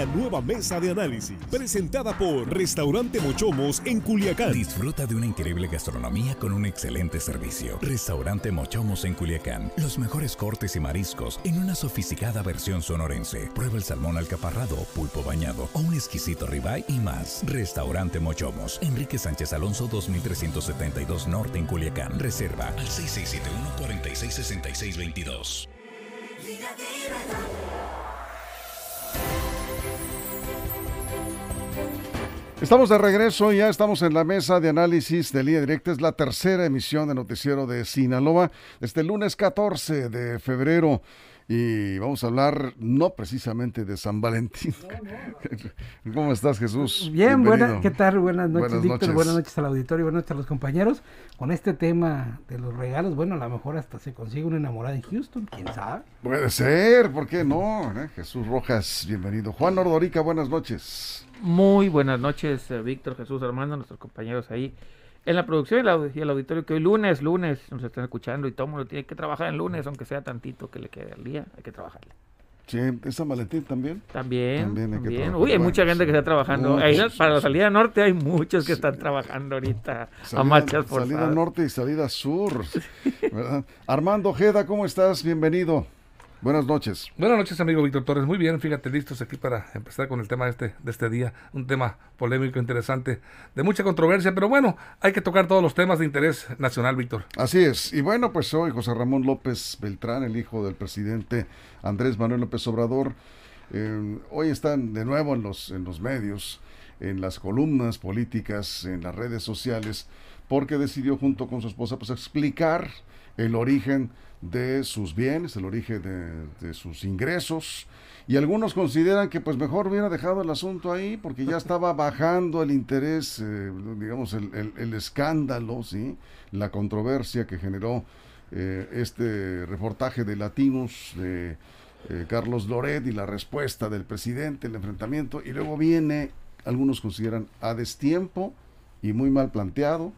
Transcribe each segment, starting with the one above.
la nueva mesa de análisis, presentada por Restaurante Mochomos en Culiacán. Disfruta de una increíble gastronomía con un excelente servicio. Restaurante Mochomos en Culiacán. Los mejores cortes y mariscos en una sofisticada versión sonorense. Prueba el salmón alcaparrado, pulpo bañado o un exquisito ribeye y más. Restaurante Mochomos. Enrique Sánchez Alonso 2372 Norte en Culiacán. Reserva al 6671 466622. Estamos de regreso, ya estamos en la mesa de análisis de Línea Directa. Es la tercera emisión de Noticiero de Sinaloa, este lunes 14 de febrero. Y vamos a hablar no precisamente de San Valentín. ¿Cómo estás, Jesús? Bien, buena, ¿qué tal? Buenas noches, Víctor. Buenas noches al auditorio, buenas noches a los compañeros. Con este tema de los regalos, bueno, a lo mejor hasta se consigue una enamorada en Houston, quién sabe. Puede ser, ¿por qué no? ¿Eh? Jesús Rojas, bienvenido. Juan Ordorica, buenas noches. Muy buenas noches, eh, Víctor, Jesús, Armando, nuestros compañeros ahí en la producción y el auditorio que hoy lunes, lunes nos están escuchando y todo el mundo tiene que trabajar en lunes, aunque sea tantito que le quede al día, hay que trabajarle. Sí, ¿es San Valentín también? También, también. Hay Que Uy, hay mucha gente que está trabajando. para la salida norte hay muchos que están trabajando ahorita a marchas forzadas. Salida norte y salida sur. Armando Ojeda, ¿cómo estás? Bienvenido. Buenas noches. Buenas noches, amigo Víctor Torres. Muy bien, fíjate, listos aquí para empezar con el tema de este, de este día. Un tema polémico, interesante, de mucha controversia, pero bueno, hay que tocar todos los temas de interés nacional, Víctor. Así es. Y bueno, pues hoy José Ramón López Beltrán, el hijo del presidente Andrés Manuel López Obrador, eh, hoy están de nuevo en los, en los medios, en las columnas políticas, en las redes sociales, porque decidió junto con su esposa pues explicar el origen de sus bienes, el origen de, sus ingresos. Y algunos consideran que pues mejor hubiera dejado el asunto ahí porque ya estaba bajando el interés, eh, digamos, el, escándalo, ¿sí? la controversia que generó eh, este reportaje de Latinos de eh, Carlos Loret y la respuesta del presidente, el enfrentamiento. Y luego viene, algunos consideran a destiempo y muy mal planteado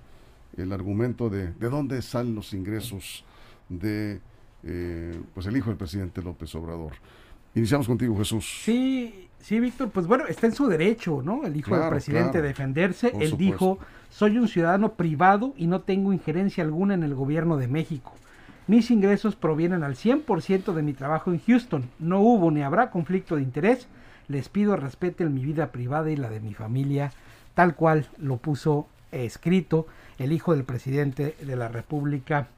el argumento de de dónde salen los ingresos de eh, pues el hijo del presidente López Obrador. Iniciamos contigo, Jesús. Sí, sí, Víctor, pues bueno, está en su derecho, ¿no? El hijo del presidente defenderse. Él dijo, soy un ciudadano privado y no tengo injerencia alguna en el gobierno de México. Mis ingresos provienen al 100% de mi trabajo en Houston. No hubo ni habrá conflicto de interés. Les pido respeten mi vida privada y la de mi familia, tal cual lo puso escrito el hijo del presidente de la República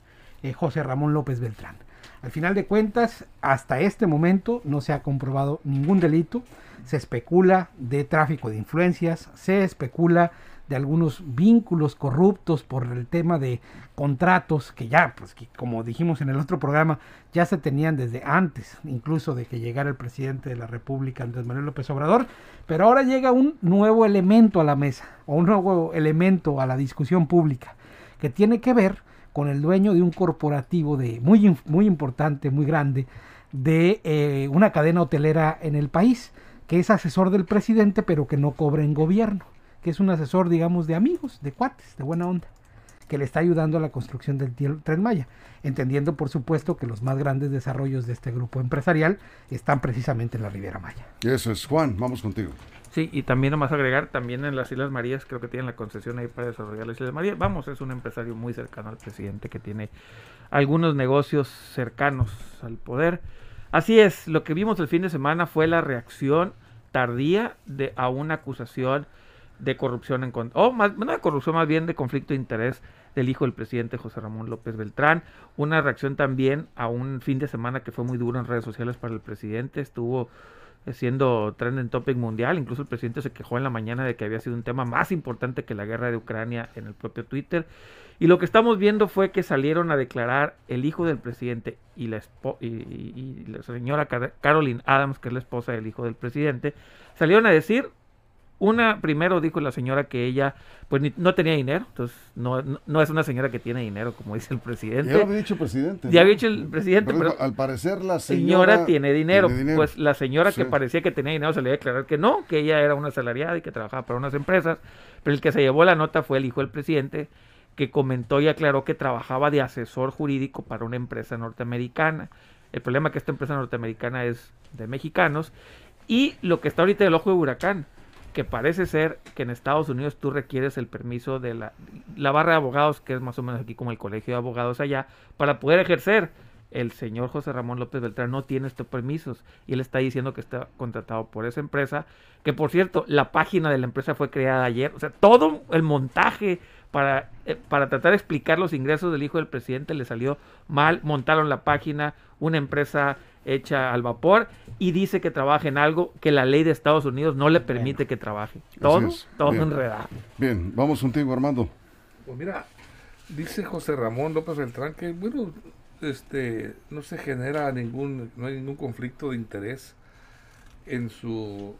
eh, José Ramón López Beltrán. Al final de cuentas, hasta este momento no se ha comprobado ningún delito, se especula de tráfico de influencias, se especula de algunos vínculos corruptos por el tema de contratos que ya, pues que como dijimos en el otro programa, ya se tenían desde antes, incluso de que llegara el presidente de la República, Andrés Manuel López Obrador, pero ahora llega un nuevo elemento a la mesa, o un nuevo elemento a la discusión pública, que tiene que ver con el dueño de un corporativo de muy, muy importante, muy grande, de eh, una cadena hotelera en el país, que es asesor del presidente, pero que no cobra en gobierno, que es un asesor, digamos, de amigos, de cuates, de buena onda, que le está ayudando a la construcción del Tren Maya, entendiendo, por supuesto, que los más grandes desarrollos de este grupo empresarial están precisamente en la Riviera Maya. Eso es, Juan, vamos contigo. Sí, y también nomás agregar, también en las Islas Marías, creo que tienen la concesión ahí para desarrollar las Islas Marías. Vamos, es un empresario muy cercano al presidente que tiene algunos negocios cercanos al poder. Así es, lo que vimos el fin de semana fue la reacción tardía de, a una acusación de corrupción en contra, o más, no de corrupción, más bien de conflicto de interés del hijo del presidente José Ramón López Beltrán. Una reacción también a un fin de semana que fue muy duro en redes sociales para el presidente. Estuvo siendo trending topic mundial. Incluso el presidente se quejó en la mañana de que había sido un tema más importante que la guerra de Ucrania en el propio Twitter. Y lo que estamos viendo fue que salieron a declarar el hijo del presidente y la, y la señora Caroline Adams, que es la esposa del hijo del presidente, salieron a decir una, primero dijo la señora que ella pues no tenía dinero, entonces no, no, es una señora que tiene dinero, como dice el presidente. Ya había dicho presidente. Ya había dicho el presidente, pero, al parecer la señora, tiene, dinero. Pues la señora que parecía que tenía dinero se le iba a declarar que no, que ella era una asalariada y que trabajaba para unas empresas, pero el que se llevó la nota fue el hijo del presidente, que comentó y aclaró que trabajaba de asesor jurídico para una empresa norteamericana. El problema es que esta empresa norteamericana es de mexicanos Y lo que está ahorita el ojo de huracán, que parece ser que en Estados Unidos tú requieres el permiso de la, la barra de abogados, que es más o menos aquí como el colegio de abogados allá, para poder ejercer. El señor José Ramón López Beltrán no tiene estos permisos y él está diciendo que está contratado por esa empresa, que por cierto, la página de la empresa fue creada ayer, o sea, todo el montaje para, eh, para tratar de explicar los ingresos del hijo del presidente le salió mal, montaron la página, una empresa hecha al vapor y dice que trabaja en algo que la ley de Estados Unidos no le permite que trabaje. Todo, todo Bien. enredado. Bien, vamos contigo, Armando. Pues mira, dice José Ramón López Beltrán que, bueno, este, no se genera ningún, no hay ningún conflicto de interés en su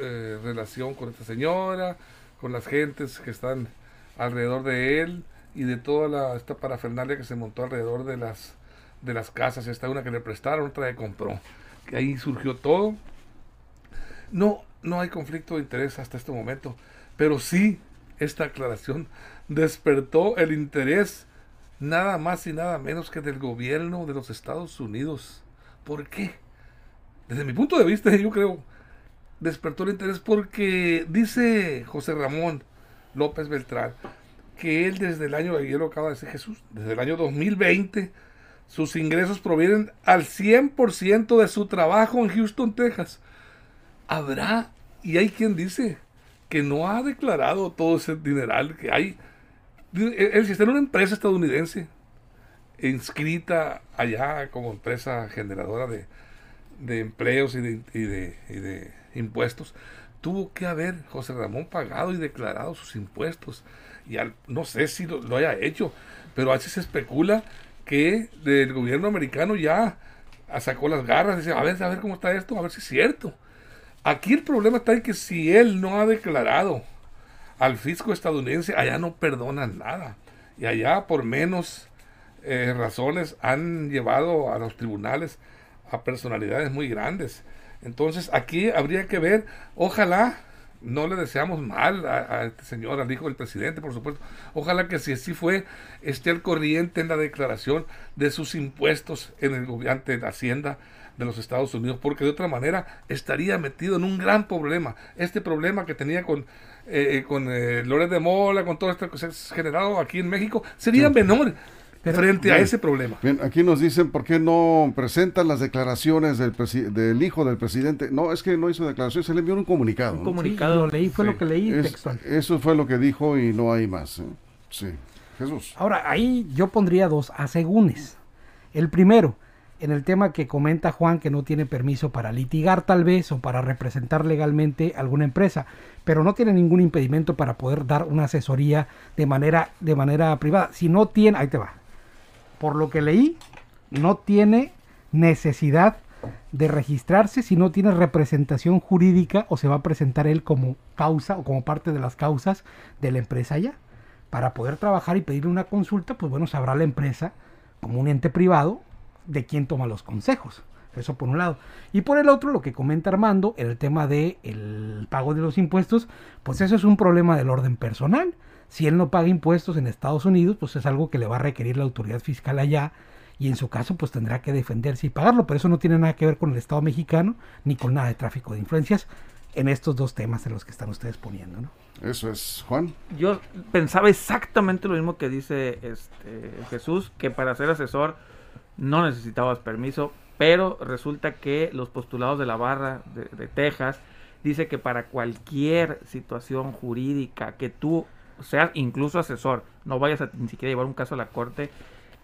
eh, relación con esta señora, con las gentes que están alrededor de él y de toda la, esta parafernalia que se montó alrededor de las, de las casas. Esta una que le prestaron, otra que compró. Que ahí surgió todo. No, no hay conflicto de interés hasta este momento, pero sí esta aclaración despertó el interés nada más y nada menos que del gobierno de los Estados Unidos. ¿Por qué? Desde mi punto de vista, yo creo, despertó el interés porque dice José Ramón López Beltrán que él desde el año, lo acaba de decir Jesús, desde el año 2020, sus ingresos provienen al 100% de su trabajo en Houston, Texas. Habrá, y hay quien dice que no ha declarado todo ese dineral que hay. Él si está en una empresa estadounidense, inscrita allá como empresa generadora de, empleos y de impuestos, tuvo que haber José Ramón pagado y declarado sus impuestos. Y al, no sé si lo, haya hecho, pero así se especula que el gobierno americano ya sacó las garras, dice, a ver, a ver cómo está esto, a ver si es cierto. Aquí el problema está en que si él no ha declarado al fisco estadounidense, allá no perdonan nada. Y allá por menos eh, razones han llevado a los tribunales a personalidades muy grandes. Entonces aquí habría que ver, ojalá, no le deseamos mal a, a, este señor, al hijo del presidente, por supuesto, ojalá que si así fue, esté al corriente en la declaración de sus impuestos en el ante la Hacienda de los Estados Unidos, porque de otra manera estaría metido en un gran problema. Este problema que tenía con, eh, con eh, de Mola, con todo esto que se ha generado aquí en México, sería sí. menor. Pero, frente a ese problema. Bien, aquí nos dicen por qué no presentan las declaraciones del, del, hijo del presidente. No, es que no hizo declaraciones, se le envió un comunicado. Un comunicado, sí, lo leí, fue sí. lo que leí es, textual. Eso fue lo que dijo y no hay más. ¿eh? Sí, Jesús. Ahora, ahí yo pondría dos asegúnes. El primero, en el tema que comenta Juan, que no tiene permiso para litigar tal vez o para representar legalmente alguna empresa, pero no tiene ningún impedimento para poder dar una asesoría de manera, de manera privada. Si no tiene, ahí te va por lo que leí, no tiene necesidad de registrarse si no tiene representación jurídica o se va a presentar él como causa o como parte de las causas de la empresa ya. Para poder trabajar y pedir una consulta, pues bueno, sabrá la empresa como un ente privado de quién toma los consejos. Eso por un lado. Y por el otro, lo que comenta Armando, el tema del el pago de los impuestos, pues eso es un problema del orden personal si él no paga impuestos en Estados Unidos, pues es algo que le va a requerir la autoridad fiscal allá y en su caso pues tendrá que defenderse y pagarlo, pero eso no tiene nada que ver con el Estado mexicano ni con nada de tráfico de influencias en estos dos temas en los que están ustedes poniendo, ¿no? Eso es, Juan. Yo pensaba exactamente lo mismo que dice este Jesús, que para ser asesor no necesitabas permiso, pero resulta que los postulados de la barra de, Texas dice que para cualquier situación jurídica que tú seas incluso asesor, no vayas a ni siquiera llevar un caso a la corte,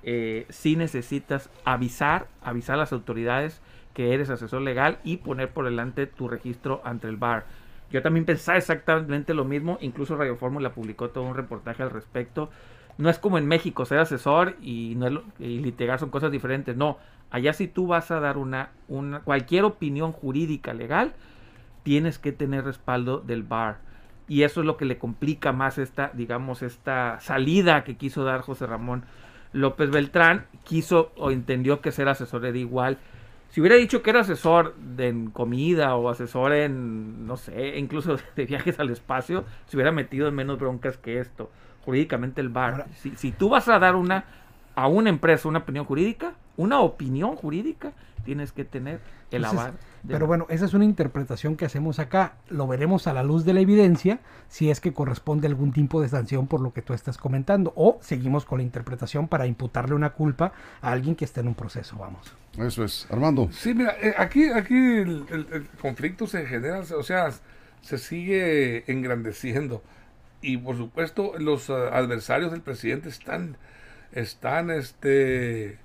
eh, si necesitas avisar, avisar a las autoridades que eres asesor legal y poner por delante tu registro ante el bar. Yo también pensaba exactamente lo mismo, incluso Radio Fórmula publicó todo un reportaje al respecto. No es como en México ser asesor y, no y litigar son cosas diferentes. No, allá si tú vas a dar una, una cualquier opinión jurídica legal, tienes que tener respaldo del bar y eso es lo que le complica más esta, digamos, esta salida que quiso dar José Ramón López Beltrán, quiso o entendió que ser asesor era igual. Si hubiera dicho que era asesor de en comida o asesor en, no sé, incluso de viajes al espacio, se hubiera metido en menos broncas que esto. Jurídicamente el bar. Si, si tú vas a dar una a una empresa una opinión jurídica, una opinión jurídica, tienes que tener el aval. Pero bueno, esa es una interpretación que hacemos acá. Lo veremos a la luz de la evidencia si es que corresponde algún tipo de sanción por lo que tú estás comentando. O seguimos con la interpretación para imputarle una culpa a alguien que esté en un proceso, vamos. Eso es. Armando. Sí, mira, eh, aquí, aquí el, conflicto se genera, o sea, se sigue engrandeciendo. Y por supuesto, los eh, adversarios del presidente están, están, este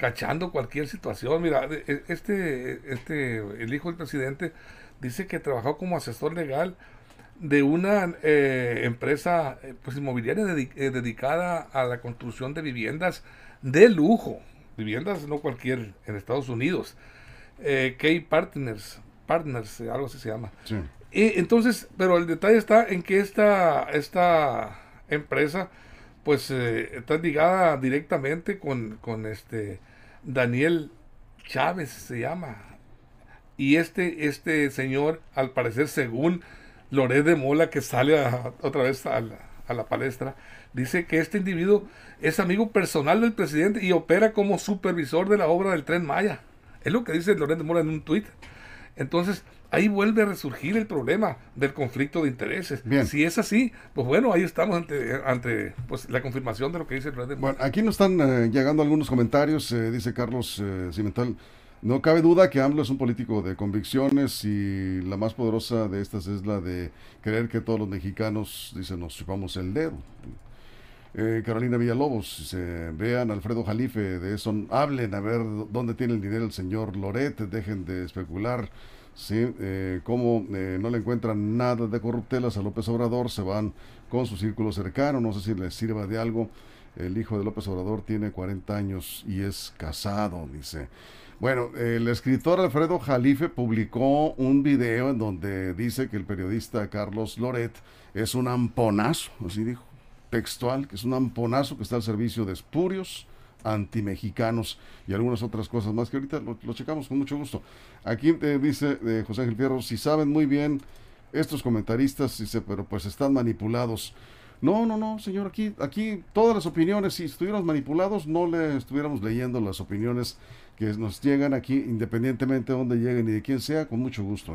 cachando cualquier situación. Mira, e, este, este, el hijo del presidente dice que trabajó como asesor legal de una eh, empresa eh, pues, inmobiliaria eh, dedicada a la construcción de viviendas de lujo, viviendas no cualquier en Estados Unidos, K Partners, Partners, algo así se llama. Y entonces, pero el detalle está en que esta, esta empresa pues está ligada directamente con, con este Daniel Chávez se llama. Y este, este señor, al parecer, según Loret de Mola, que sale otra vez a la, palestra, dice que este individuo es amigo personal del presidente y opera como supervisor de la obra del tren Maya. Es lo que dice Loret de Mola en un tuit. Entonces, ahí vuelve a resurgir el problema del conflicto de intereses. Si es así, pues bueno, ahí estamos ante, ante pues, la confirmación de lo que dice el Bueno, aquí nos están eh, llegando algunos comentarios, eh, dice Carlos eh, Cimental. No cabe duda que AMLO es un político de convicciones y la más poderosa de estas es la de creer que todos los mexicanos, dice, nos chupamos el dedo. Carolina Villalobos, dice, vean Alfredo Jalife, de eso hablen a ver dónde tiene el dinero el señor Loret, dejen de especular ¿sí? Eh, como eh, no le encuentran nada de corruptelas a López Obrador, se van con su círculo cercano, no sé si les sirva de algo. El hijo de López Obrador tiene 40 años y es casado, dice. Bueno, el escritor Alfredo Jalife publicó un video en donde dice que el periodista Carlos Loret es un amponazo, así dijo, textual, que es un amponazo que está al servicio de espurios, antimexicanos y algunas otras cosas más que ahorita lo, checamos con mucho gusto. Aquí eh, dice eh, José Ángel Fierro, si saben muy bien estos comentaristas, dice, pero pues están manipulados. No, no, no, señor, aquí, aquí todas las opiniones, si estuviéramos manipulados, no le estuviéramos leyendo las opiniones que nos llegan aquí, independientemente de dónde lleguen y de quién sea, con mucho gusto.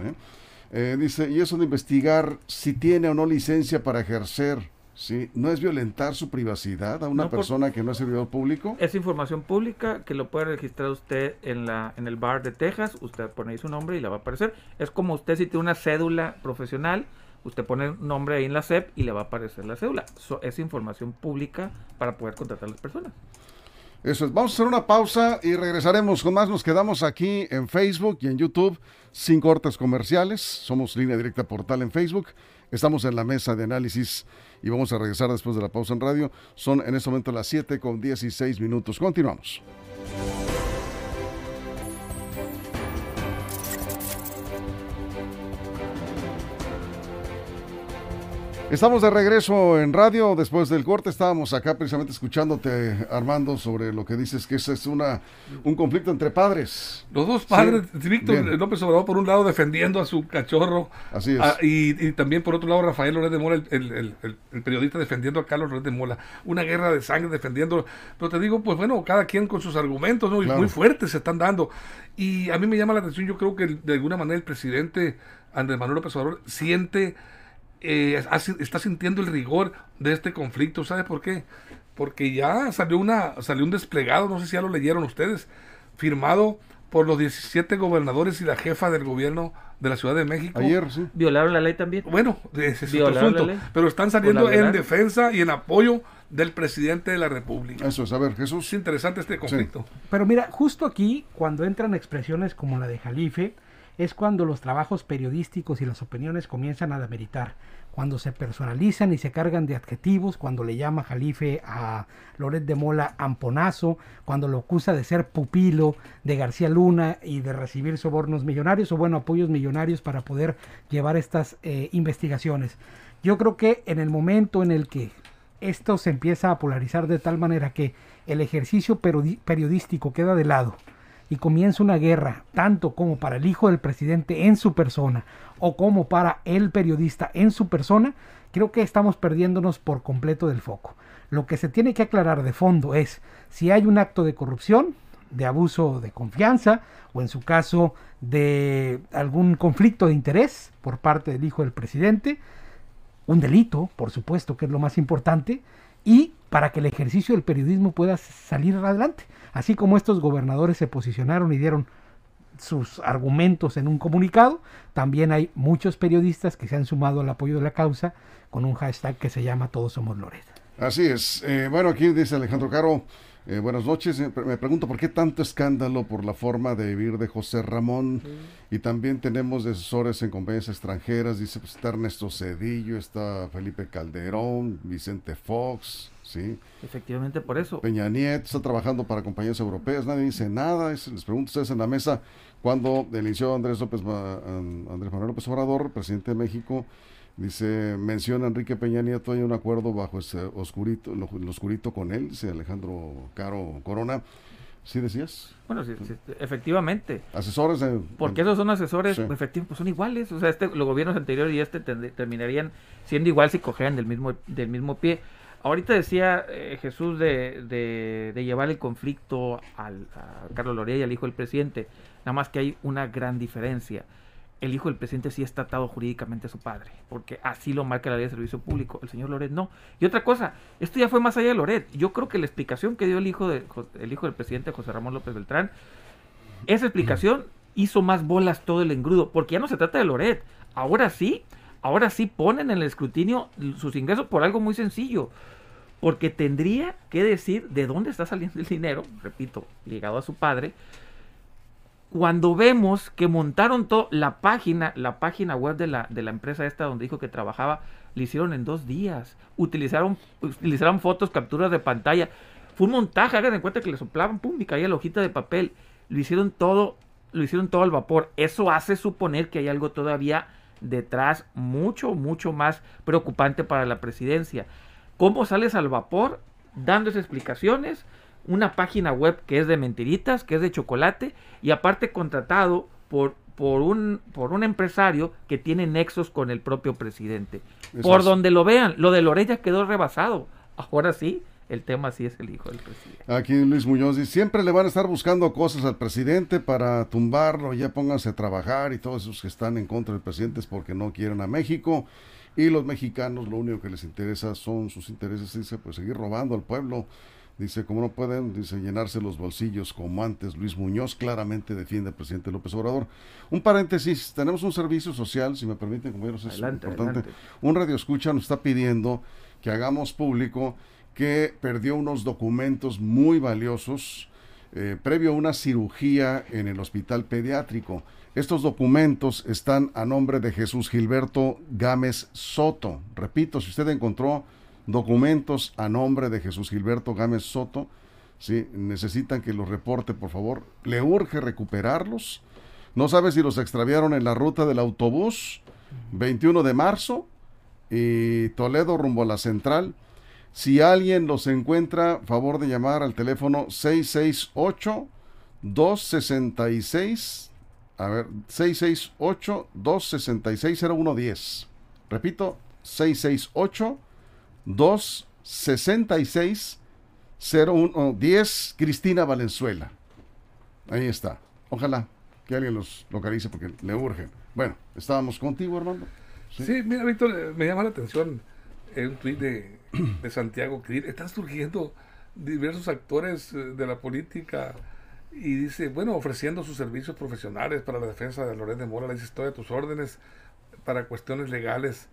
¿eh? dice, y eso de investigar si tiene o no licencia para ejercer Sí, ¿no es violentar su privacidad a una persona que no es servidor público? Es información pública que lo puede registrar usted en la en el bar de Texas, usted pone ahí su nombre y le va a aparecer. Es como usted si tiene una cédula profesional, usted pone un nombre ahí en la SEP y le va a aparecer la cédula. es información pública para poder contratar a las personas. Eso es. Vamos a hacer una pausa y regresaremos con más. Nos quedamos aquí en Facebook y en YouTube sin cortes comerciales. Somos Línea Directa Portal en Facebook. Estamos en la mesa de análisis y vamos a regresar después de la pausa en radio. Son en este momento las 7 con 16 minutos. Continuamos. Estamos de regreso en radio después del corte. Estábamos acá precisamente escuchándote, Armando, sobre lo que dices que ese es una un conflicto entre padres. Los dos padres, Víctor López Obrador por un lado defendiendo a su cachorro. Así es. Ah, y, también por otro lado Rafael Loret de Mola, el, periodista defendiendo a Carlos Loret de Mola. Una guerra de sangre defendiendo. Pero te digo, pues bueno, cada quien con sus argumentos, ¿no? muy fuertes se están dando. Y a mí me llama la atención, yo creo que de alguna manera el presidente Andrés Manuel López Obrador siente eh, está sintiendo el rigor de este conflicto. ¿Sabe por qué? Porque ya salió, una, salió un desplegado, no sé si ya lo leyeron ustedes, firmado por los 17 gobernadores y la jefa del gobierno de la Ciudad de México. Ayer, sí. ¿Violaron la ley también? Bueno, ese es otro asunto. Pero están saliendo en defensa y en apoyo del presidente de la República. Eso es, a ver, Jesús. Es interesante este conflicto. Pero mira, justo aquí, cuando entran expresiones como la de Jalife, es cuando los trabajos periodísticos y las opiniones comienzan a demeritar, cuando se personalizan y se cargan de adjetivos, cuando le llama Jalife a Loret de Mola amponazo, cuando lo acusa de ser pupilo de García Luna y de recibir sobornos millonarios o bueno, apoyos millonarios para poder llevar estas eh, investigaciones. Yo creo que en el momento en el que esto se empieza a polarizar de tal manera que el ejercicio periodístico queda de lado, y comienza una guerra, tanto como para el hijo del presidente en su persona o como para el periodista en su persona, creo que estamos perdiéndonos por completo del foco. Lo que se tiene que aclarar de fondo es si hay un acto de corrupción, de abuso de confianza o en su caso de algún conflicto de interés por parte del hijo del presidente, un delito, por supuesto, que es lo más importante, y para que el ejercicio del periodismo pueda salir adelante. Así como estos gobernadores se posicionaron y dieron sus argumentos en un comunicado, también hay muchos periodistas que se han sumado al apoyo de la causa con un hashtag que se llama Todos Somos. Así es. Eh, bueno, aquí dice Alejandro Caro, eh, buenas noches. Eh, me pregunto por qué tanto escándalo por la forma de vivir de José Ramón. Y también tenemos asesores en compañías extranjeras. Dice, pues está Ernesto Cedillo, está Felipe Calderón, Vicente Fox, ¿sí? Efectivamente, por eso. Peña Nieto está trabajando para compañías europeas. Nadie dice nada. les pregunto a ustedes en la mesa cuando inició Andrés López, Andrés Manuel López Obrador, presidente de México Dice, menciona Enrique Peña Nieto, hay un acuerdo bajo ese oscurito, lo, oscurito con él, dice Alejandro Caro Corona. ¿Sí decías? Bueno, sí, efectivamente. Asesores de... Porque esos son asesores, efectivamente, pues son iguales. O sea, este, los gobiernos anteriores y este terminarían siendo igual si cogieran del mismo, del mismo pie. Ahorita decía eh, Jesús de, de, llevar el conflicto al, a Carlos Lorea y al hijo del presidente. Nada más que hay una gran diferencia el hijo del presidente sí está atado jurídicamente a su padre, porque así lo marca la ley de servicio público. El señor Loret no. Y otra cosa, esto ya fue más allá de Loret. Yo creo que la explicación que dio el hijo, de, el hijo del presidente José Ramón López Beltrán, esa explicación hizo más bolas todo el engrudo, porque ya no se trata de Loret. Ahora sí, ahora sí ponen en el escrutinio sus ingresos por algo muy sencillo. Porque tendría que decir de dónde está saliendo el dinero, repito, ligado a su padre, cuando vemos que montaron la página, la página web de la, de la empresa esta donde dijo que trabajaba, le hicieron en dos días. Utilizaron, utilizaron fotos, capturas de pantalla. Fue un montaje, hagan en cuenta que le soplaban, pum, y caía la hojita de papel. Lo hicieron todo, lo hicieron todo al vapor. Eso hace suponer que hay algo todavía detrás mucho, mucho más preocupante para la presidencia. ¿Cómo sales al vapor? Dando explicaciones, una página web que es de mentiritas, que es de chocolate, y aparte contratado por, por, un, por un empresario que tiene nexos con el propio presidente. por donde lo vean, lo de Lorella quedó rebasado. Ahora sí, el tema sí es el hijo del presidente. Aquí Luis Muñoz dice, siempre le van a estar buscando cosas al presidente para tumbarlo, ya pónganse a trabajar y todos esos que están en contra del presidente es porque no quieren a México y los mexicanos lo único que les interesa son sus intereses, dice, pues seguir robando al pueblo. Dice, como no pueden dice, llenarse los bolsillos como antes, Luis Muñoz claramente defiende al presidente López Obrador. Un paréntesis, tenemos un servicio social, si me permiten, compañeros, es importante. Un radio escucha nos está pidiendo que hagamos público que perdió unos documentos muy valiosos eh, previo a una cirugía en el hospital pediátrico. Estos documentos están a nombre de Jesús Gilberto Gámez Soto. Repito, si usted encontró documentos a nombre de Jesús Gilberto Gámez Soto. ¿sí? Necesitan que los reporte, por favor. Le urge recuperarlos. No sabe si los extraviaron en la ruta del autobús, 21 de marzo, y Toledo rumbo a la central. Si alguien los encuentra, favor de llamar al teléfono 668-266. A ver, 668-266-0110. Repito, 668 2 66 01 10 Cristina Valenzuela. Ahí está. Ojalá que alguien los localice porque le urgen. Bueno, estábamos contigo, Armando. Sí, sí mira, Víctor, eh, me llama la atención el tuit de, de Santiago Krill. Están surgiendo diversos actores eh, de la política y dice, bueno, ofreciendo sus servicios profesionales para la defensa de Loret de Mola, le dice, a tus órdenes para cuestiones legales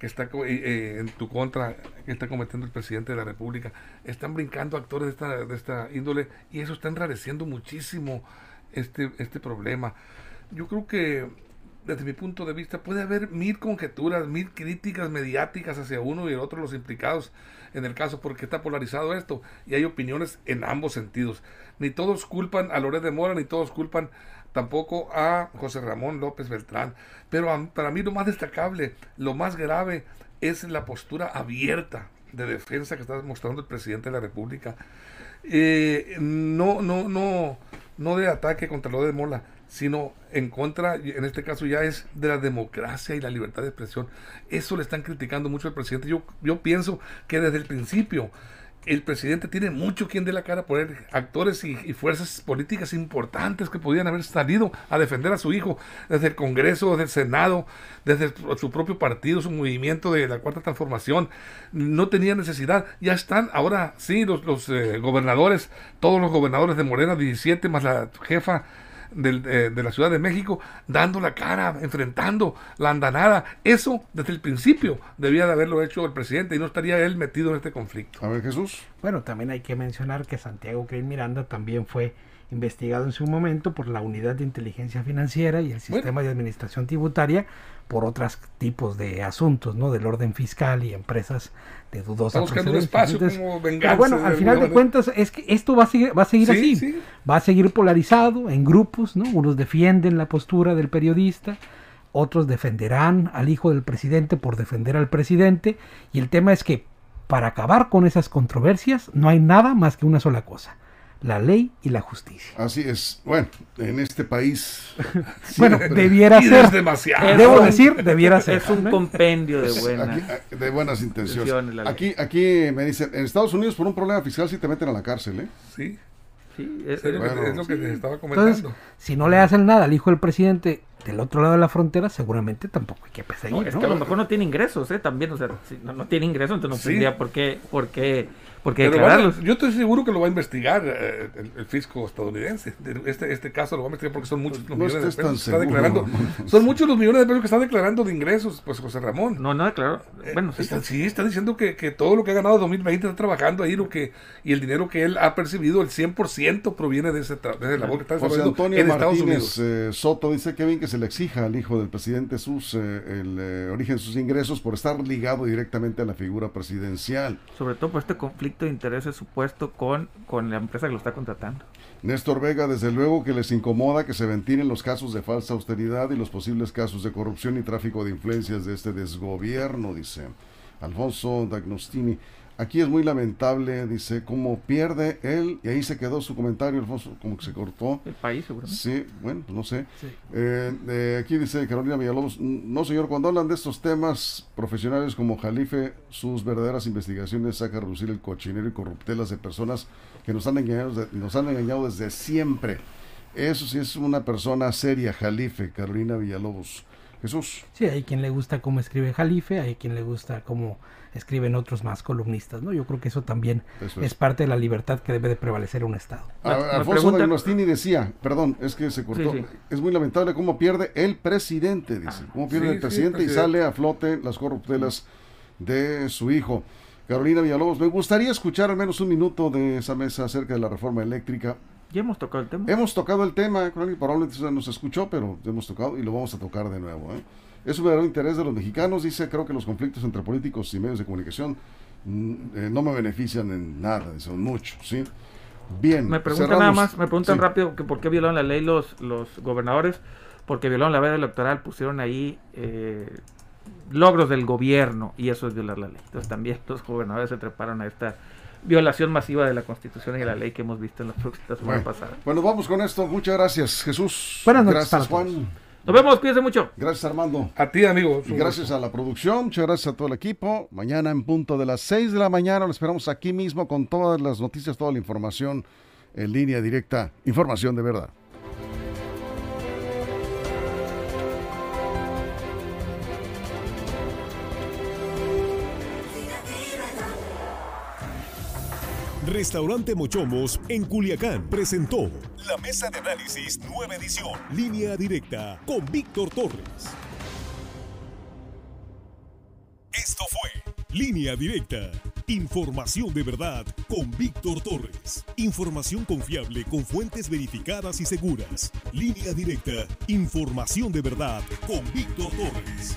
que está eh, en tu contra, que está cometiendo el presidente de la República. Están brincando actores de esta, de esta índole y eso está enrareciendo muchísimo este, este problema. Yo creo que desde mi punto de vista puede haber mil conjeturas, mil críticas mediáticas hacia uno y el otro, los implicados en el caso, porque está polarizado esto y hay opiniones en ambos sentidos. Ni todos culpan a Loret de Mora, ni todos culpan tampoco a José Ramón López Beltrán. Pero para mí lo más destacable, lo más grave, es la postura abierta de defensa que está mostrando el presidente de la República. Eh, no, no, no, no de ataque contra lo de Mola, sino en contra, en este caso ya es de la democracia y la libertad de expresión. Eso le están criticando mucho al presidente. Yo, yo pienso que desde el principio el presidente tiene mucho quien dé la cara por él, actores y, fuerzas políticas importantes que podían haber salido a defender a su hijo, desde el Congreso, desde el Senado, desde su propio partido, su movimiento de la Cuarta Transformación, no tenía necesidad, ya están ahora sí los, los eh, gobernadores, todos los gobernadores de Morena, 17 más la jefa eh, de la Ciudad de México dando la cara, enfrentando la andanada. Eso desde el principio debía de haberlo hecho el presidente y no estaría él metido en este conflicto. A ver, Jesús. Bueno, también hay que mencionar que Santiago Creel Miranda también fue investigado en su momento por la Unidad de Inteligencia Financiera y el Sistema de Administración Tributaria por otros tipos de asuntos, ¿no? Del orden fiscal y empresas de dudosa buscando un espacio como Pero bueno, al final de cuentas es que esto va a seguir, va a seguir así, va a seguir polarizado en grupos, ¿no? Unos defienden la postura del periodista, otros defenderán al hijo del presidente por defender al presidente y el tema es que para acabar con esas controversias no hay nada más que una sola cosa, la ley y la justicia. Así es. Bueno, en este país. bueno, debiera ser. demasiado. Debo decir, debiera ser. Es un compendio de buenas, ah, de buenas intenciones. Aquí, aquí me dicen, en Estados Unidos por un problema fiscal sí te meten a la cárcel, ¿eh? Sí. Sí, es, lo que les estaba comentando. Entonces, si no le hacen nada al hijo del presidente del otro lado de la frontera, seguramente tampoco hay que perseguir. es que a lo mejor no tiene ingresos, ¿eh? También, o sea, si no, tiene ingresos, entonces no tendría por qué, por qué porque yo estoy seguro que lo va a investigar eh, el, fisco estadounidense. Este, este caso lo va a investigar porque son muchos los millones de pesos que está declarando. Son muchos los millones de pesos que está declarando de ingresos, pues José Ramón. No, no declaró. Eh, bueno, sí. Está, sí, está diciendo que, que, todo lo que ha ganado en 2020 está trabajando ahí lo que, y el dinero que él ha percibido, el 100% proviene de ese, de labor que está José Antonio en Estados Unidos. Eh, Soto dice que bien que se le exija al hijo del presidente sus el origen de sus ingresos por estar ligado directamente a la figura presidencial. Sobre todo por este conflicto intereses supuesto con, con la empresa que lo está contratando. Néstor Vega, desde luego que les incomoda que se ventilen los casos de falsa austeridad y los posibles casos de corrupción y tráfico de influencias de este desgobierno, dice Alfonso Dagnostini. Aquí es muy lamentable, dice, cómo pierde él, y ahí se quedó su comentario, Alfonso, como que se cortó. El país, seguramente. Sí, bueno, pues no sé. Eh, aquí dice Carolina Villalobos, no señor, cuando hablan de estos temas profesionales como Jalife, sus verdaderas investigaciones saca a reducir el cochinero y corruptelas de personas que nos han engañado, nos han engañado desde siempre. Eso sí es una persona seria, Jalife, Carolina Villalobos. Jesús. Sí, hay quien le gusta cómo escribe Jalife, hay quien le gusta cómo escriben otros más columnistas, ¿no? Yo creo que eso también es. parte de la libertad que debe de prevalecer un Estado. Alfonso de decía, perdón, es que se cortó, es muy lamentable cómo pierde el presidente, dice, ah, cómo pierde el presidente y sale a flote las corruptelas de su hijo. Carolina Villalobos, me gustaría escuchar al menos un minuto de esa mesa acerca de la reforma eléctrica. Ya hemos tocado el tema. Hemos tocado el tema, probablemente se nos escuchó, pero hemos tocado y lo vamos a tocar de nuevo. ¿eh? Es un verdadero interés de los mexicanos, dice, creo que los conflictos entre políticos y medios de comunicación mm, eh, no me benefician en nada, son muchos, ¿sí? Bien. Me preguntan nada más, me preguntan rápido que por qué violaron la ley los, los gobernadores, porque violaron la veda electoral, pusieron ahí eh, logros del gobierno y eso es violar la ley. Entonces también los gobernadores se treparon a esta violación masiva de la Constitución y de la ley que hemos visto en las próximas semanas pasadas. Bueno, vamos con esto. Muchas gracias, Jesús. Buenas noches. Gracias, Juan. Nos vemos, cuídense mucho. Gracias, Armando. A ti, amigo. Y gracias a la producción, muchas gracias a todo el equipo. Mañana en punto de las 6 de la mañana lo esperamos aquí mismo con todas las noticias, toda la información en línea directa. Información de verdad. Restaurante Mochomos en Culiacán presentó la mesa de análisis nueva edición, línea directa con Víctor Torres. Esto fue Línea Directa. Información de verdad con Víctor Torres. Información confiable con fuentes verificadas y seguras. Línea Directa. Información de verdad con Víctor Torres.